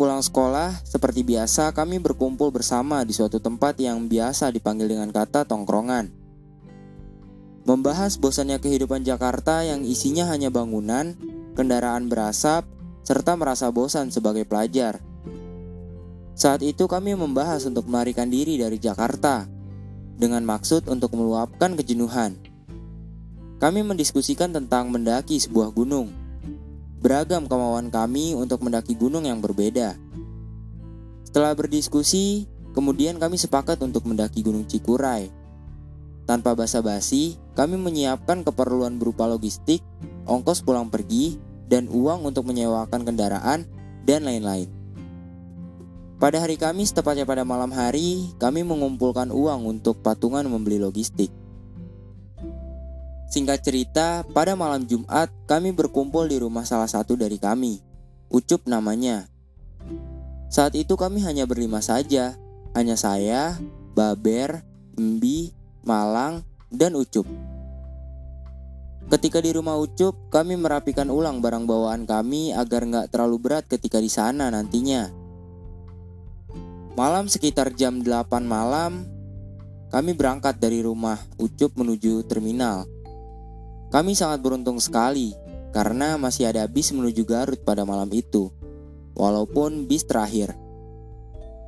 pulang sekolah, seperti biasa kami berkumpul bersama di suatu tempat yang biasa dipanggil dengan kata tongkrongan. Membahas bosannya kehidupan Jakarta yang isinya hanya bangunan, kendaraan berasap, serta merasa bosan sebagai pelajar. Saat itu kami membahas untuk melarikan diri dari Jakarta dengan maksud untuk meluapkan kejenuhan. Kami mendiskusikan tentang mendaki sebuah gunung. Beragam kemauan kami untuk mendaki gunung yang berbeda. Setelah berdiskusi, kemudian kami sepakat untuk mendaki Gunung Cikuray. Tanpa basa-basi, kami menyiapkan keperluan berupa logistik, ongkos pulang pergi, dan uang untuk menyewakan kendaraan, dan lain-lain. Pada hari Kamis, tepatnya pada malam hari, kami mengumpulkan uang untuk patungan membeli logistik. Singkat cerita, pada malam Jumat kami berkumpul di rumah salah satu dari kami, Ucup namanya. Saat itu kami hanya berlima saja, hanya saya, Baber, Mbi, Malang, dan Ucup. Ketika di rumah Ucup, kami merapikan ulang barang bawaan kami agar nggak terlalu berat ketika di sana nantinya. Malam sekitar jam 8 malam, kami berangkat dari rumah Ucup menuju terminal. Kami sangat beruntung sekali karena masih ada bis menuju Garut pada malam itu, walaupun bis terakhir.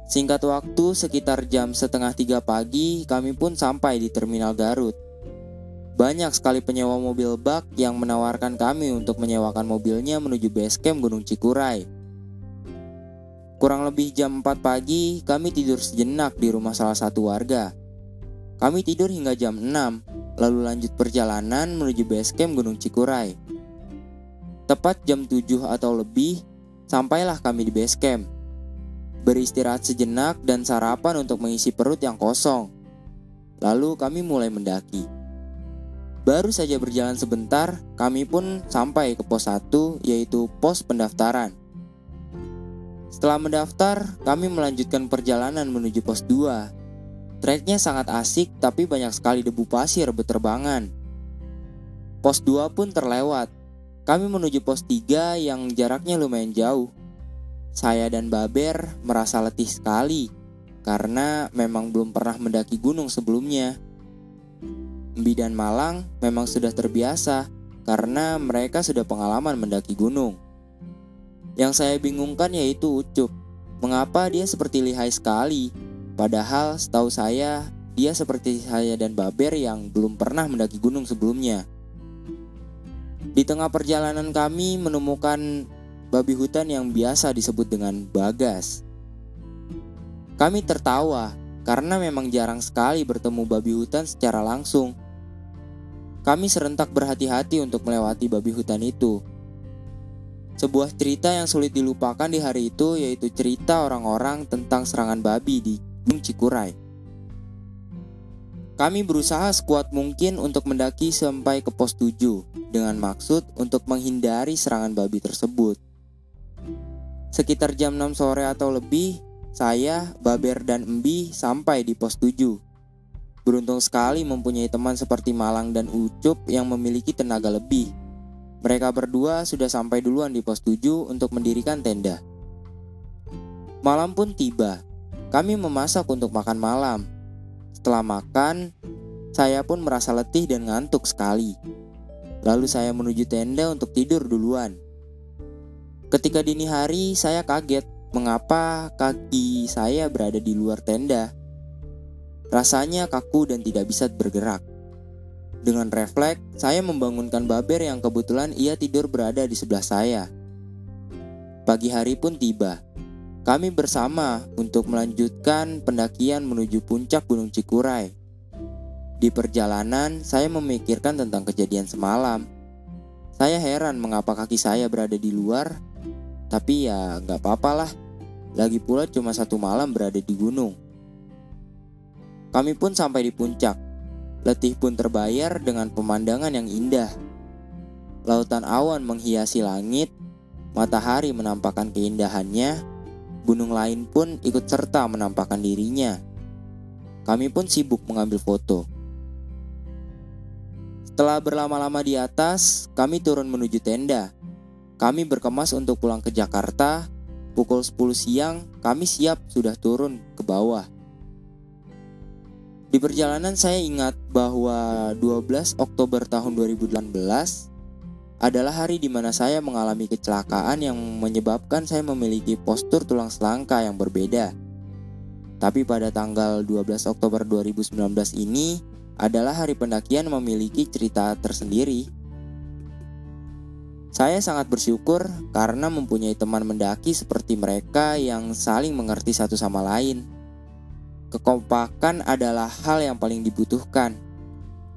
Singkat waktu, sekitar jam setengah tiga pagi, kami pun sampai di Terminal Garut. Banyak sekali penyewa mobil bak yang menawarkan kami untuk menyewakan mobilnya menuju base camp Gunung Cikuray. Kurang lebih jam 4 pagi, kami tidur sejenak di rumah salah satu warga. Kami tidur hingga jam 6, lalu lanjut perjalanan menuju base camp Gunung Cikuray. Tepat jam 7 atau lebih, sampailah kami di base camp. Beristirahat sejenak dan sarapan untuk mengisi perut yang kosong. Lalu kami mulai mendaki. Baru saja berjalan sebentar, kami pun sampai ke pos 1 yaitu pos pendaftaran. Setelah mendaftar, kami melanjutkan perjalanan menuju pos 2 Treknya sangat asik tapi banyak sekali debu pasir berterbangan. Pos 2 pun terlewat. Kami menuju pos 3 yang jaraknya lumayan jauh. Saya dan Baber merasa letih sekali karena memang belum pernah mendaki gunung sebelumnya. Mbi dan Malang memang sudah terbiasa karena mereka sudah pengalaman mendaki gunung. Yang saya bingungkan yaitu Ucup. Mengapa dia seperti lihai sekali Padahal setahu saya dia seperti saya dan Baber yang belum pernah mendaki gunung sebelumnya. Di tengah perjalanan kami menemukan babi hutan yang biasa disebut dengan bagas. Kami tertawa karena memang jarang sekali bertemu babi hutan secara langsung. Kami serentak berhati-hati untuk melewati babi hutan itu. Sebuah cerita yang sulit dilupakan di hari itu yaitu cerita orang-orang tentang serangan babi di Cikuray. Kami berusaha sekuat mungkin untuk mendaki sampai ke pos 7 dengan maksud untuk menghindari serangan babi tersebut. Sekitar jam 6 sore atau lebih, saya, Baber, dan Embi sampai di pos 7. Beruntung sekali mempunyai teman seperti Malang dan Ucup yang memiliki tenaga lebih. Mereka berdua sudah sampai duluan di pos 7 untuk mendirikan tenda. Malam pun tiba. Kami memasak untuk makan malam. Setelah makan, saya pun merasa letih dan ngantuk sekali. Lalu saya menuju tenda untuk tidur duluan. Ketika dini hari, saya kaget mengapa kaki saya berada di luar tenda. Rasanya kaku dan tidak bisa bergerak. Dengan refleks, saya membangunkan Baber yang kebetulan ia tidur berada di sebelah saya. Pagi hari pun tiba. Kami bersama untuk melanjutkan pendakian menuju puncak Gunung Cikuray. Di perjalanan, saya memikirkan tentang kejadian semalam. Saya heran mengapa kaki saya berada di luar, tapi ya nggak apa-apalah. Lagi pula cuma satu malam berada di gunung. Kami pun sampai di puncak. Letih pun terbayar dengan pemandangan yang indah. Lautan awan menghiasi langit, matahari menampakkan keindahannya, Gunung lain pun ikut serta menampakkan dirinya. Kami pun sibuk mengambil foto. Setelah berlama-lama di atas, kami turun menuju tenda. Kami berkemas untuk pulang ke Jakarta pukul 10 siang kami siap sudah turun ke bawah. Di perjalanan saya ingat bahwa 12 Oktober tahun 2018 adalah hari di mana saya mengalami kecelakaan yang menyebabkan saya memiliki postur tulang selangka yang berbeda. Tapi pada tanggal 12 Oktober 2019 ini adalah hari pendakian memiliki cerita tersendiri. Saya sangat bersyukur karena mempunyai teman mendaki seperti mereka yang saling mengerti satu sama lain. Kekompakan adalah hal yang paling dibutuhkan,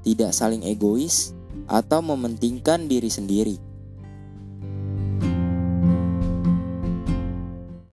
tidak saling egois atau mementingkan diri sendiri.